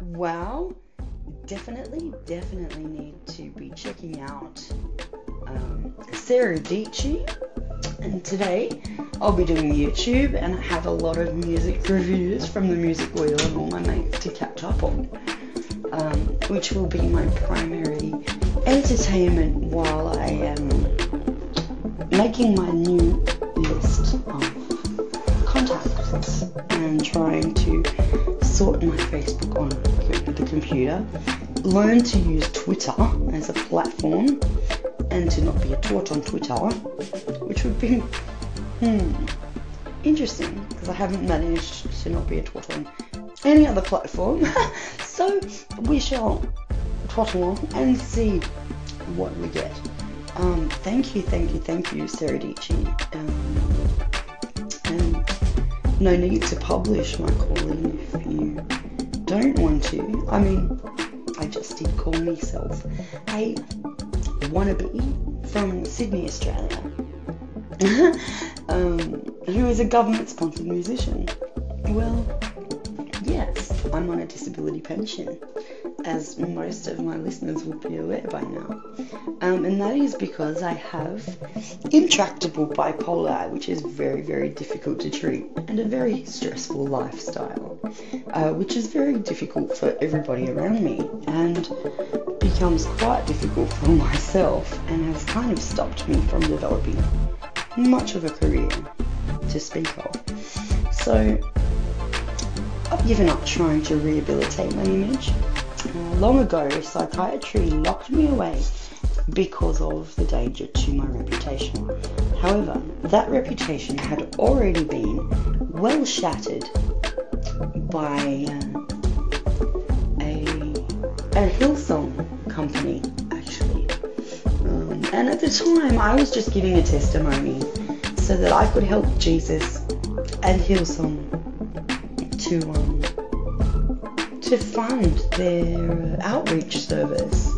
well, definitely, definitely need to be checking out um, Sara Dietschy. And today I'll be doing YouTube and I have a lot of music reviews from the music wheel and all my mates to catch up on, um, which will be my primary entertainment while I am making my new list of contacts and trying to sort my Facebook on the computer, learn to use Twitter as a platform, and to not be a twat on Twitter, which would be hmm, interesting because I haven't managed to not be a twat on any other platform. so we shall twat along and see what we get. Um, thank you, thank you, thank you, Sara Dietschy. Um, no need to publish my calling if you don't want to. I mean, I just did call myself a wannabe from Sydney, Australia, um, who is a government sponsored musician. Well, yes, I'm on a disability pension as most of my listeners would be aware by now. Um, and that is because I have intractable bipolar, which is very, very difficult to treat, and a very stressful lifestyle, uh, which is very difficult for everybody around me and becomes quite difficult for myself and has kind of stopped me from developing much of a career to speak of. So, I've given up trying to rehabilitate my image long ago, psychiatry locked me away because of the danger to my reputation. However, that reputation had already been well shattered by uh, a, a Hillsong company, actually. Um, and at the time, I was just giving a testimony so that I could help Jesus and Hillsong to um, to fund their outreach service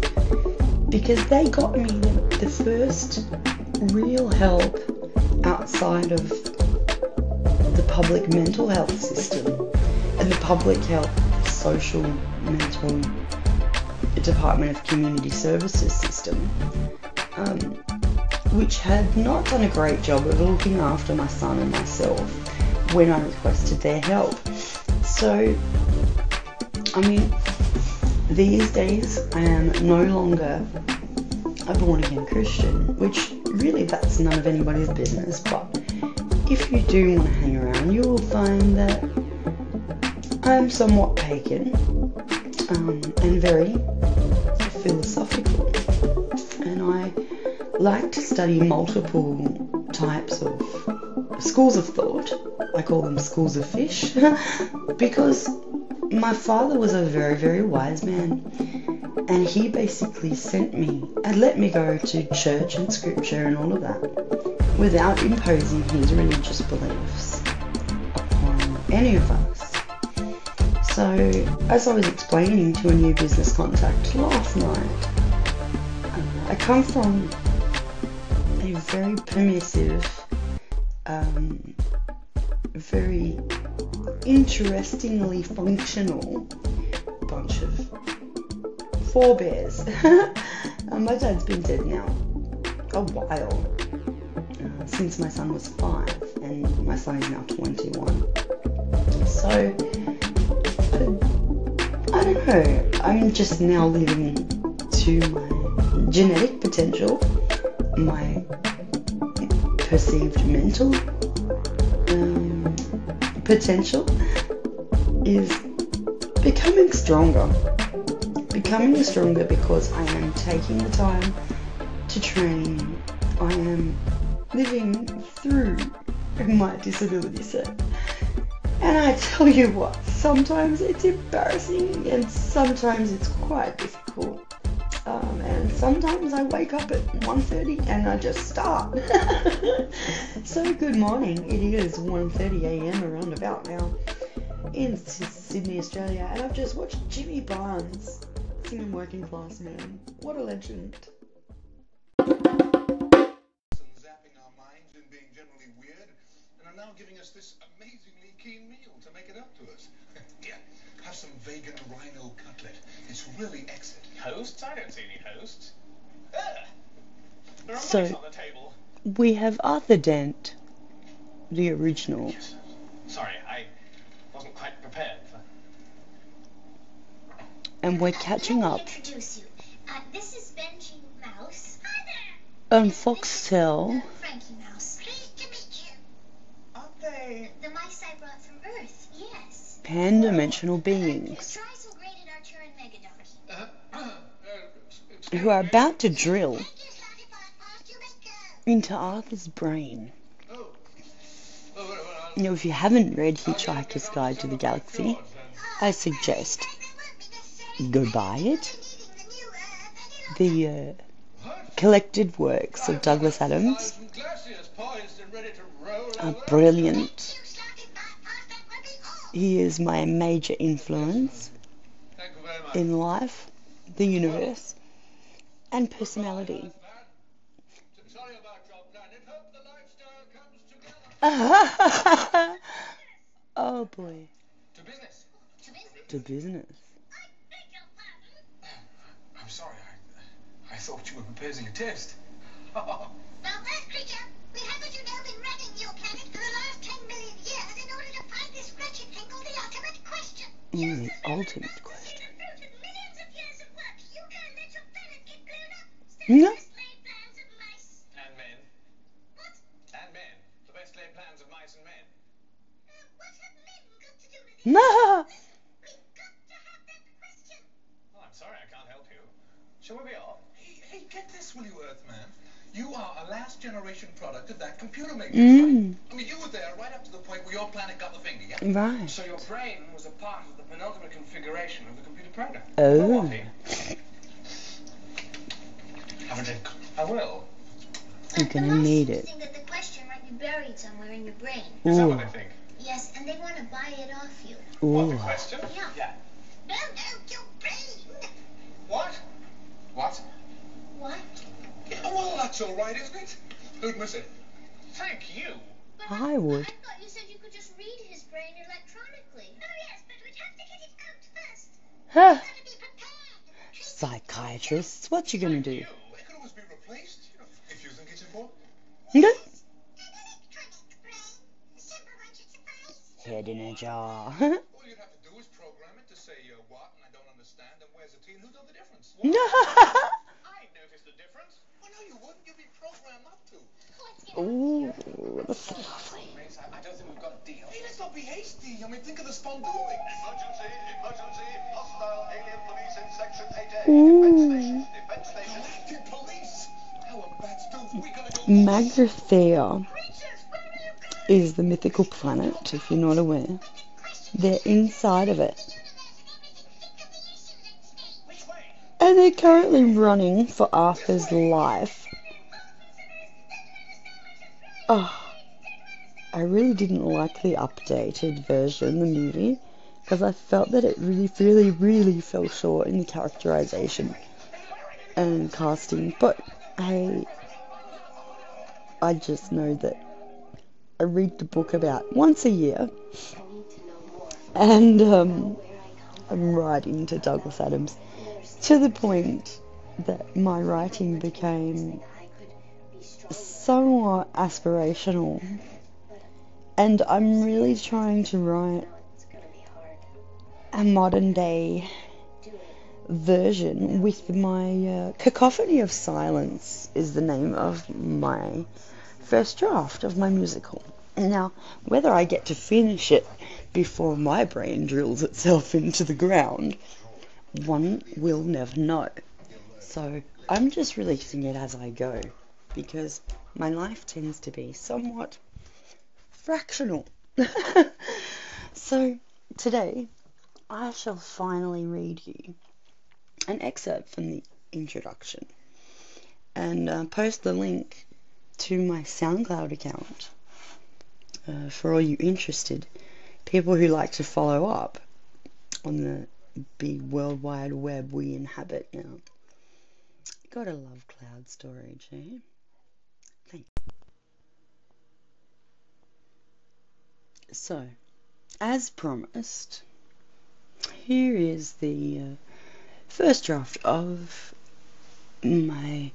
because they got me the first real help outside of the public mental health system and the public health social mental Department of Community Services system, um, which had not done a great job of looking after my son and myself when I requested their help. So I mean, these days I am no longer a born again Christian, which really that's none of anybody's business. But if you do want to hang around, you will find that I'm somewhat pagan um, and very philosophical, and I like to study multiple types of schools of thought. I call them schools of fish because my father was a very, very wise man, and he basically sent me and let me go to church and scripture and all of that without imposing his religious beliefs upon any of us. So, as I was explaining to a new business contact last night, I come from a very permissive, um, very interestingly functional bunch of forebears. my dad's been dead now a while, uh, since my son was five, and my son is now 21. So, I, I don't know, I'm just now living to my genetic potential, my perceived mental um, potential is becoming stronger. Becoming stronger because I am taking the time to train. I am living through my disability set. And I tell you what, sometimes it's embarrassing and sometimes it's quite difficult. Sometimes I wake up at 1.30 and I just start. so good morning. It is 1.30 a.m. around about now in Sydney, Australia. And I've just watched Jimmy Barnes singing Working Class Man. What a legend. zapping our minds and being generally weird. And are now giving us this amazingly keen meal to make it up to us. Here, have some vegan rhino cutlet. It's really excellent. Hosts? I don't see any hosts. Ah, there are So- on the table. We have Arthur Dent, the original. Yes. Sorry, I wasn't quite prepared for. And we're catching Let up me introduce you. Uh, this is Benji Mouse. Hi there. on Foxtel. Frankie Mouse. Pleased to meet you. Aren't they? The mice I brought from Earth. Yes. Pan-dimensional beings Try some grated Arcturan Megadonkey. Uh, uh, uh, beings who are about to drill Thank you, Slightly Past. You may go. into Arthur's brain. Well, well, I'll- You know, if you haven't read Hitchhiker's Guide to the Galaxy, I suggest They won't be necessary. go buy it. The new Earth any The uh, collected works of Douglas Adams Thousand glaciers poised and ready to roll are brilliant. He is my major influence in life, the universe, and personality. Oh boy, To business. To business. I. I'm sorry. I, I thought you were proposing a toast. We've got to have that question. Well, I'm sorry, I can't help you. Shall we be off? Hey, hey, get this, will you, Earthman? You are a last generation product of that computer maker. Mm. right? I mean, you were there right up to the point where your planet got the finger, yeah? Right. So your brain was a part of the penultimate configuration of the computer program. Oh. What? Have a drink. I will. You're gonna need it. think that the question might be buried somewhere in your brain. Is that what they think? Yes, and they want to buy it off you. Ooh. What, the question? Yeah. Yeah. No, no, your brain. What? What? What? Yeah, well, that's all right, isn't it? Who'd miss it? Thank you. But I would. I thought you said you could just read his brain electronically. Oh yes, but we'd have to get it out first. Huh. Gotta be prepared. Psychiatrists, what you gonna do? You. It could always be replaced, you know, if you think it's important. No. An electronic brain. Simple one should suffice. Head in a jar. All you'd have to do is program it to say uh, what, and I don't understand, and where's the tea, and who know the difference? What? I noticed the difference. Well, no, you wouldn't. You'd be programmed not to. Ooh, that's lovely. I, I don't think we've got a deal. Hey, let's not be hasty. I mean, think of the spondooming. Emergency, emergency, hostile alien police in section 8A. Ooh. Defense station, defense station. Galactic police. How are bats? We gotta go. Magrathea creatures. Where are you going? is the mythical planet, if you're not aware. They're inside of it. And they're currently running for Arthur's life. Oh, I really didn't like the updated version, the movie, because I felt that it really, really, really fell short in the characterization and casting. But I, I just know that I read the book about once a year, and um, I'm right into Douglas Adams to the point that my writing became somewhat aspirational. And I'm really trying to write a modern day version with my uh, Cacophony of Silence is the name of my first draft of my musical. Now, whether I get to finish it before my brain drills itself into the ground, one will never know. So I'm just releasing it as I go because my life tends to be somewhat fractional. so today I shall finally read you an excerpt from the introduction and uh, post the link to my SoundCloud account uh, for all you interested people who like to follow up on the big worldwide web we inhabit now. Gotta love cloud storage, eh? Thank So, as promised, here is the uh, first draft of my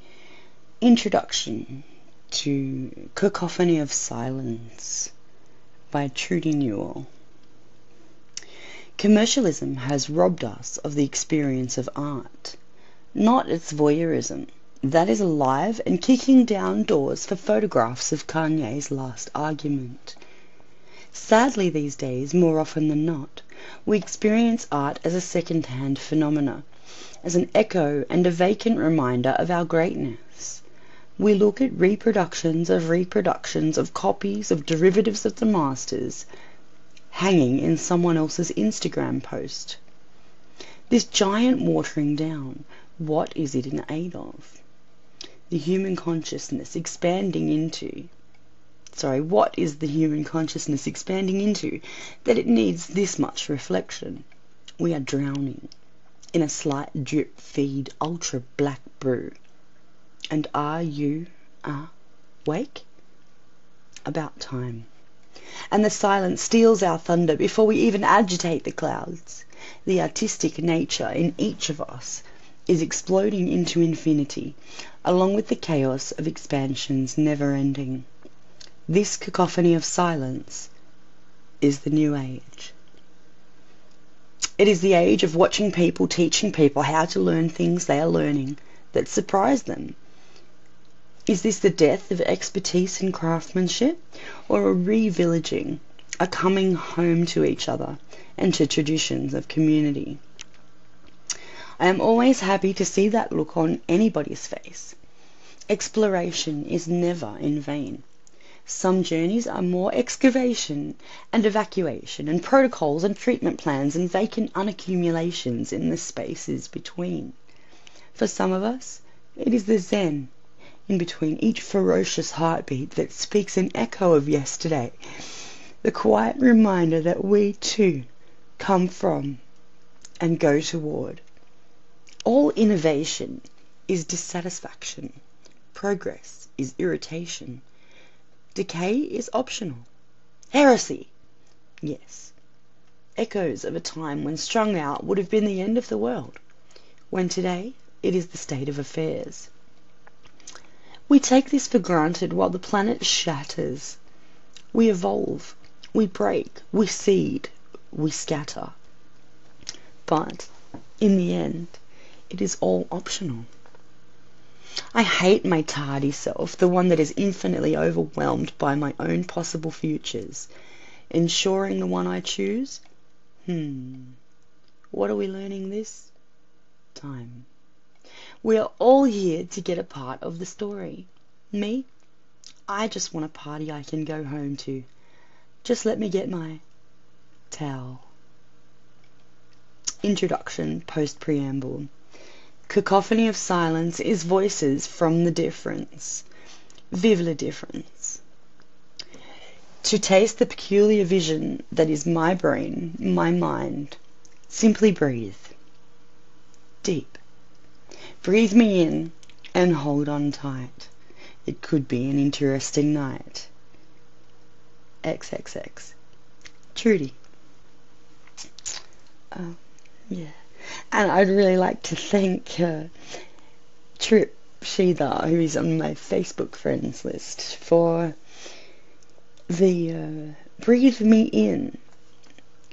introduction to Cacophony of Silence by Trudy Newell. Commercialism has robbed us of the experience of art, not its voyeurism. That is alive and kicking down doors for photographs of Kanye's last argument. Sadly, these days, more often than not, we experience art as a second-hand phenomena, as an echo and a vacant reminder of our greatness. We look at reproductions of reproductions of copies of derivatives of the masters hanging in someone else's Instagram post. This giant watering down, what is it in aid of? The human consciousness expanding into sorry, what is the human consciousness expanding into that it needs this much reflection? We are drowning in a slight drip feed ultra black brew. And are you awake? About time. And the silence steals our thunder before we even agitate the clouds. The artistic nature in each of us is exploding into infinity, along with the chaos of expansions never ending. This cacophony of silence is the new age. It is the age of watching people teaching people how to learn things they are learning that surprise them. Is this the death of expertise and craftsmanship, or a revillaging, a coming home to each other and to traditions of community? I am always happy to see that look on anybody's face. Exploration is never in vain. Some journeys are more excavation and evacuation and protocols and treatment plans and vacant unaccumulations in the spaces between. For some of us, it is the Zen in between each ferocious heartbeat that speaks an echo of yesterday, the quiet reminder that we too come from and go toward. All innovation is dissatisfaction. Progress is irritation. Decay is optional. Heresy! Yes. Echoes of a time when strung out would have been the end of the world, when today it is the state of affairs. We take this for granted while the planet shatters. We evolve, we break, we seed, we scatter. But, in the end, it is all optional. I hate my tardy self, the one that is infinitely overwhelmed by my own possible futures. Ensuring the one I choose? Hmm. What are we learning this time? We are all here to get a part of the story. Me? I just want a party I can go home to. Just let me get my towel. Introduction, post preamble. Cacophony of silence is voices from the difference. Vive la difference. To taste the peculiar vision that is my brain, my mind, simply breathe. Deep. Breathe me in and hold on tight. It could be an interesting night. XXX. Trudy. Oh, yeah. And I'd really like to thank uh, Trip Sheetha, who is on my Facebook friends list, for the uh, breathe me in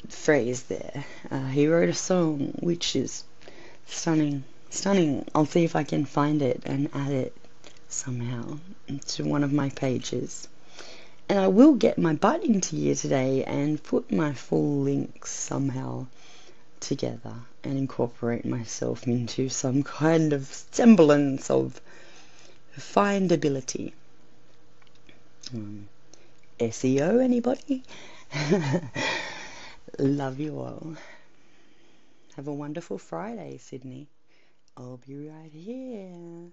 phrase there. Uh, he wrote a song which is stunning, stunning. I'll see if I can find it and add it somehow to one of my pages. And I will get my butt into gear today and put my full links somehow together and incorporate myself into some kind of semblance of findability. Um, SEO, anybody? Love you all. Have a wonderful Friday, Sydney. I'll be right here.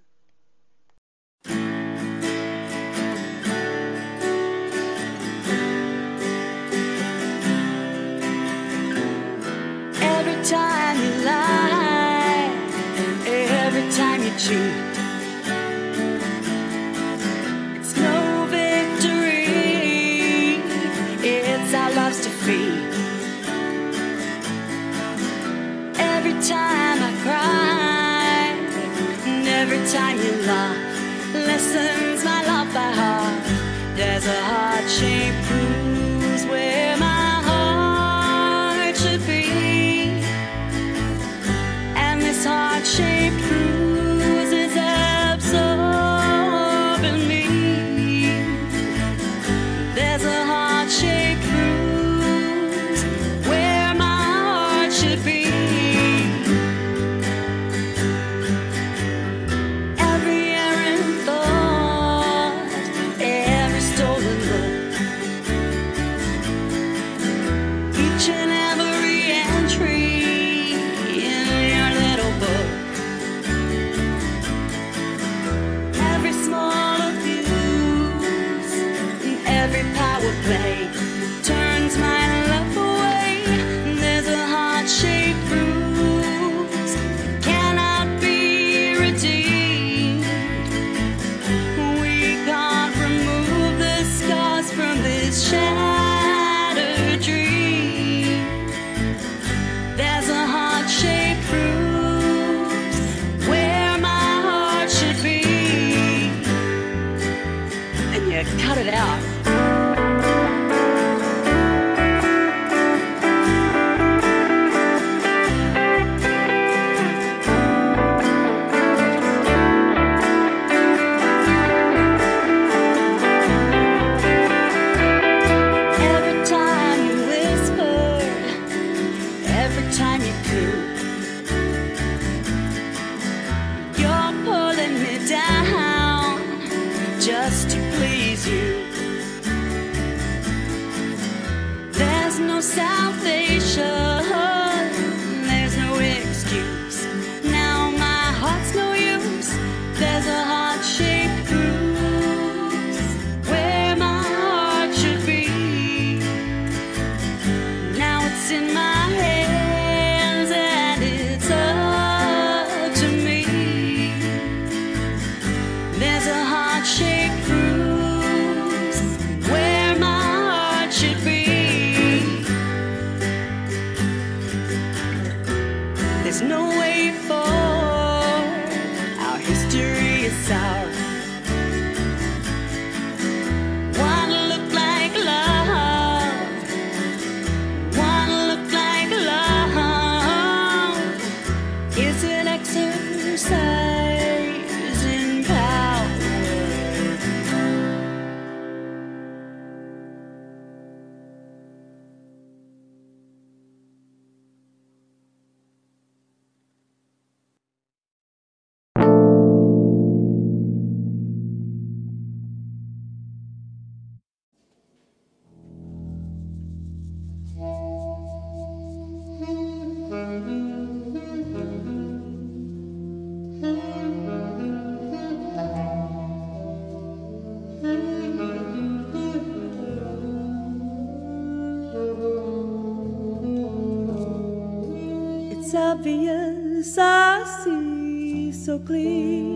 obvious I see so clean.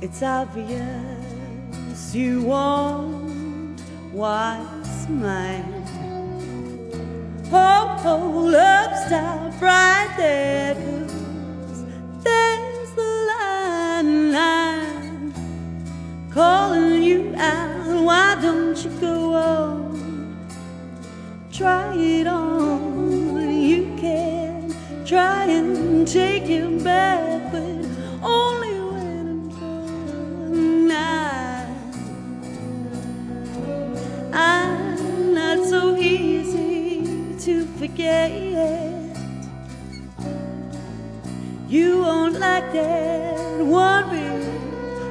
It's obvious you want what's mine. Oh, oh, love stop right there goes. There's the line, line calling you out. Why don't you go on? Try it on. You can try and take it back. You won't like that one bit,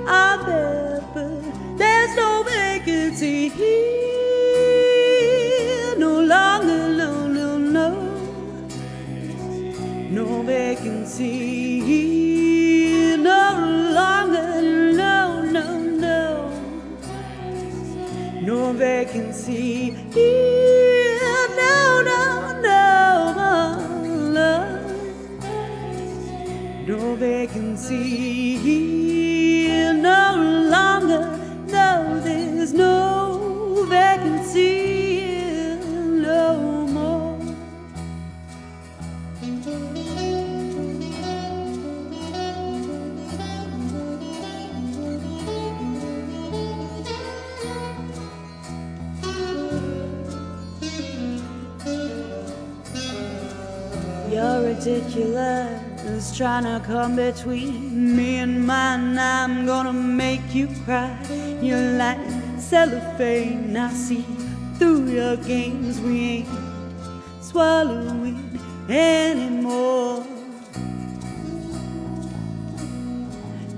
I bet, but there's no vacancy here. No longer, no, no, no, no vacancy here. No longer, no, no, no, no vacancy. Vacancy trying to come between me and mine. I'm gonna make you cry. You're like cellophane. I see through your games. We ain't swallowing anymore.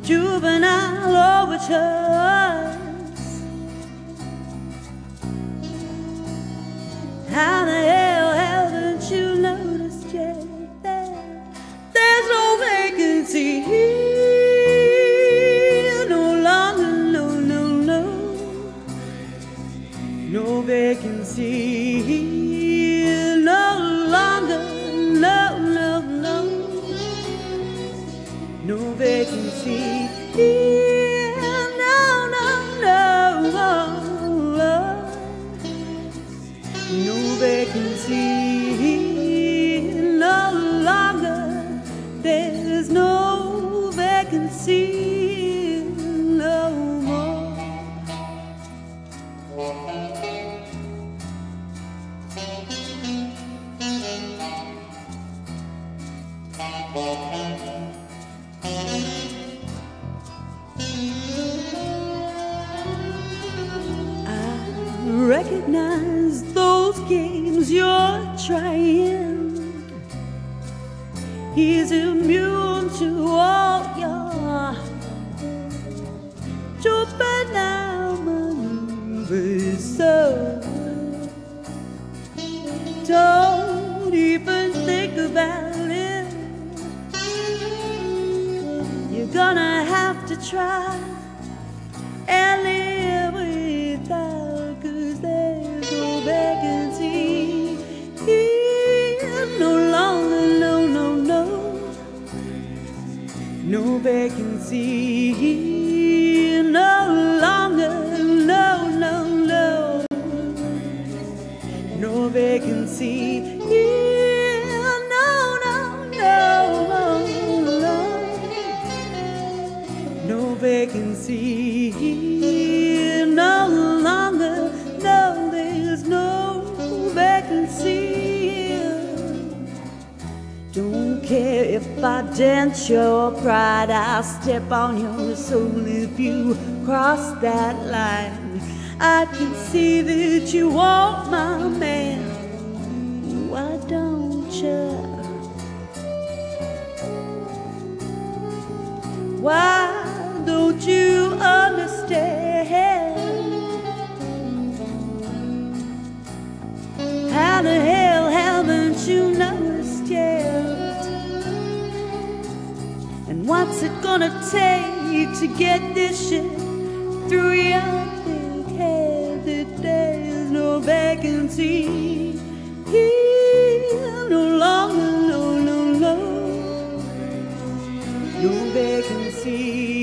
Juvenile overtures. Recognize those games you're trying. He's immune to all your juvenile maneuvers. So don't even think about it. You're gonna have to try vacancy no longer no no no. No vacancy here. No no no no no. Vacancy no longer no there's no vacancy don't care if i dent your pride i'll step on your soul. If you cross that line i can see that you want my man. Why don't you Why don't you understand? How the hell haven't you noticed what's it gonna take to get this shit through your thick head? There's no vacancy. Here no longer, no, no, no. No vacancy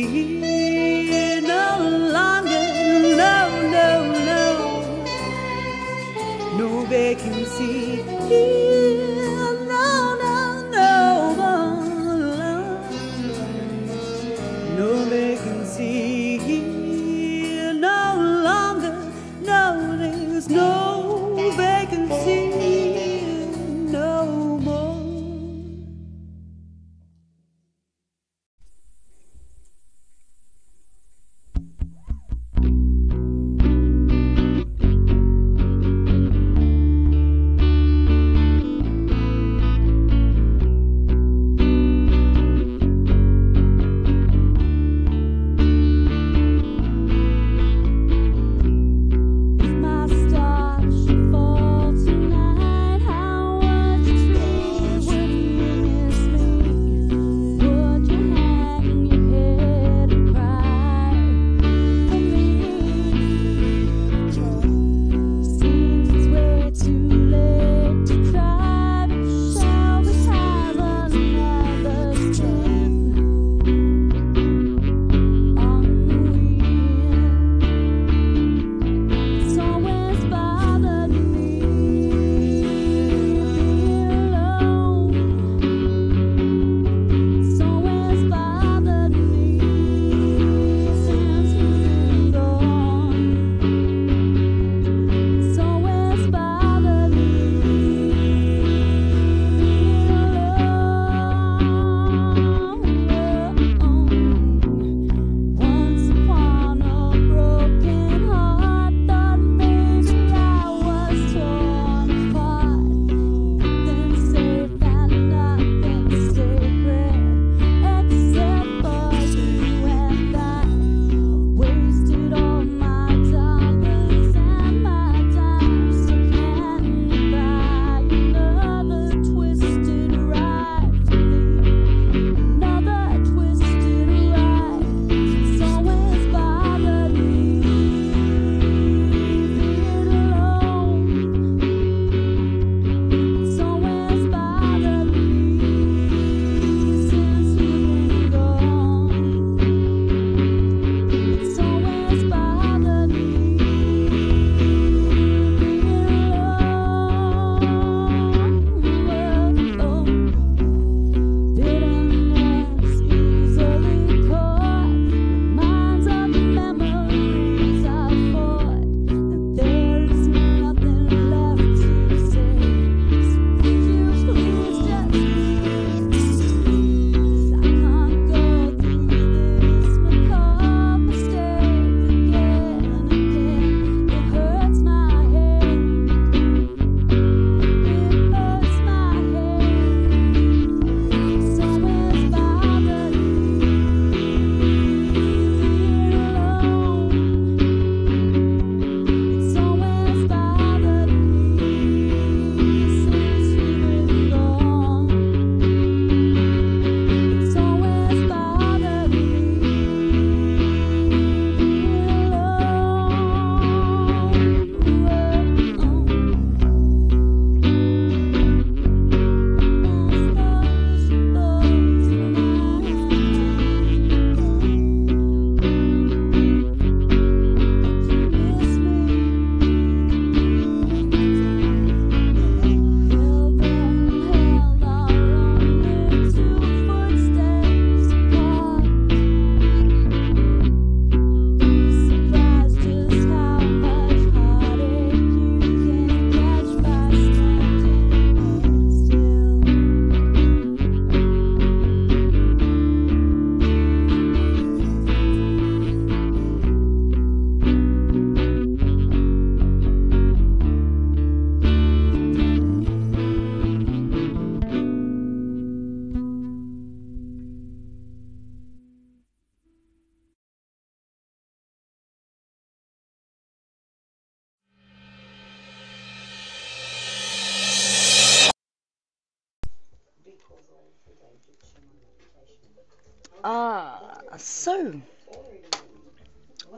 so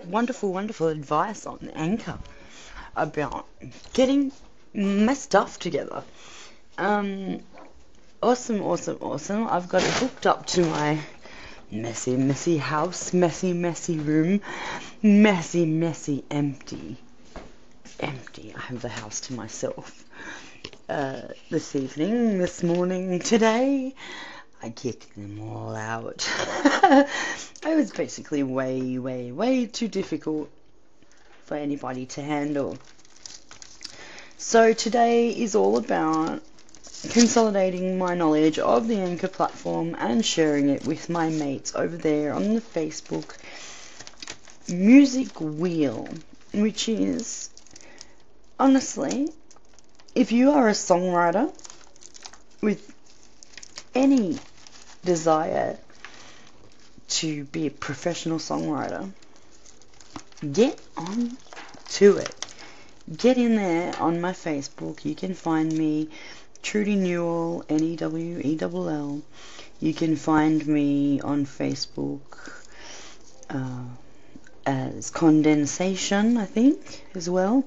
wonderful, wonderful advice on Anchor about getting my stuff together. Um, awesome, awesome, awesome. I've got it hooked up to my messy, messy house, messy, messy room, messy, messy, empty. Empty. I have the house to myself. Uh, this evening, this morning, today, I kicked them all out. I was basically way, way, way too difficult for anybody to handle. So today is all about consolidating my knowledge of the Anchor platform and sharing it with my mates over there on the Facebook Music Wheel, which is honestly, if you are a songwriter with any desire to be a professional songwriter, get on to it. Get in there on my Facebook. You can find me Trudy Newell, N E W E L L. You can find me on Facebook uh, as Condensation, I think, as well.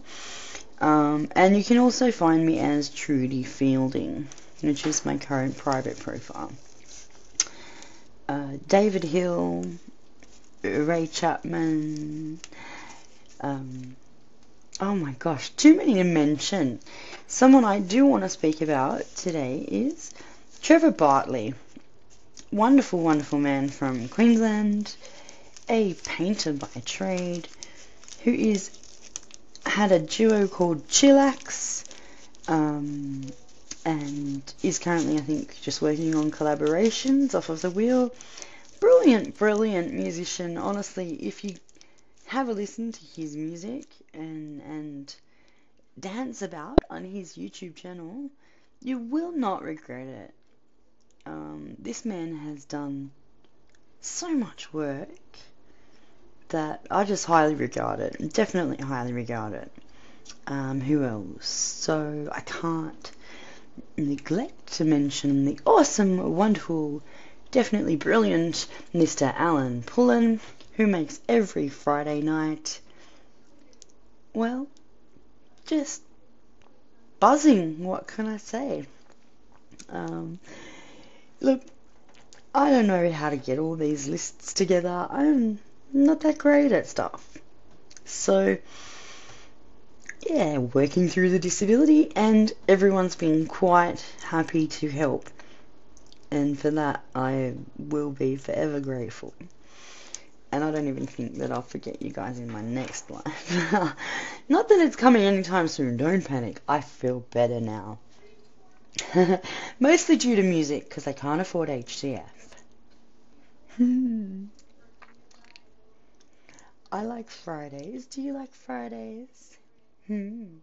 Um, and you can also find me as Trudy Fielding, which is my current private profile. Uh, David Hill, Ray Chapman, um, oh my gosh, too many to mention. Someone I do want to speak about today is Trevor Bartley. Wonderful, wonderful man from Queensland, a painter by trade, who is had a duo called Chillax, um, and is currently, I think, just working on collaborations off of the wheel. Brilliant, brilliant musician. Honestly, if you have a listen to his music and and dance about on his YouTube channel, you will not regret it. Um, this man has done so much work that I just highly regard it. Definitely highly regard it. Um, who else? So I can't neglect to mention the awesome, wonderful, definitely brilliant Mr. Alan Pullen, who makes every Friday night, well, just buzzing. What can I say? Um, look, I don't know how to get all these lists together. I'm not that great at stuff. So, yeah, working through the disability, and everyone's been quite happy to help. And for that, I will be forever grateful. And I don't even think that I'll forget you guys in my next life. Not that it's coming anytime soon, don't panic. I feel better now. Mostly due to music, because I can't afford HCF. Hmm. I like Fridays. Do you like Fridays? Hmm.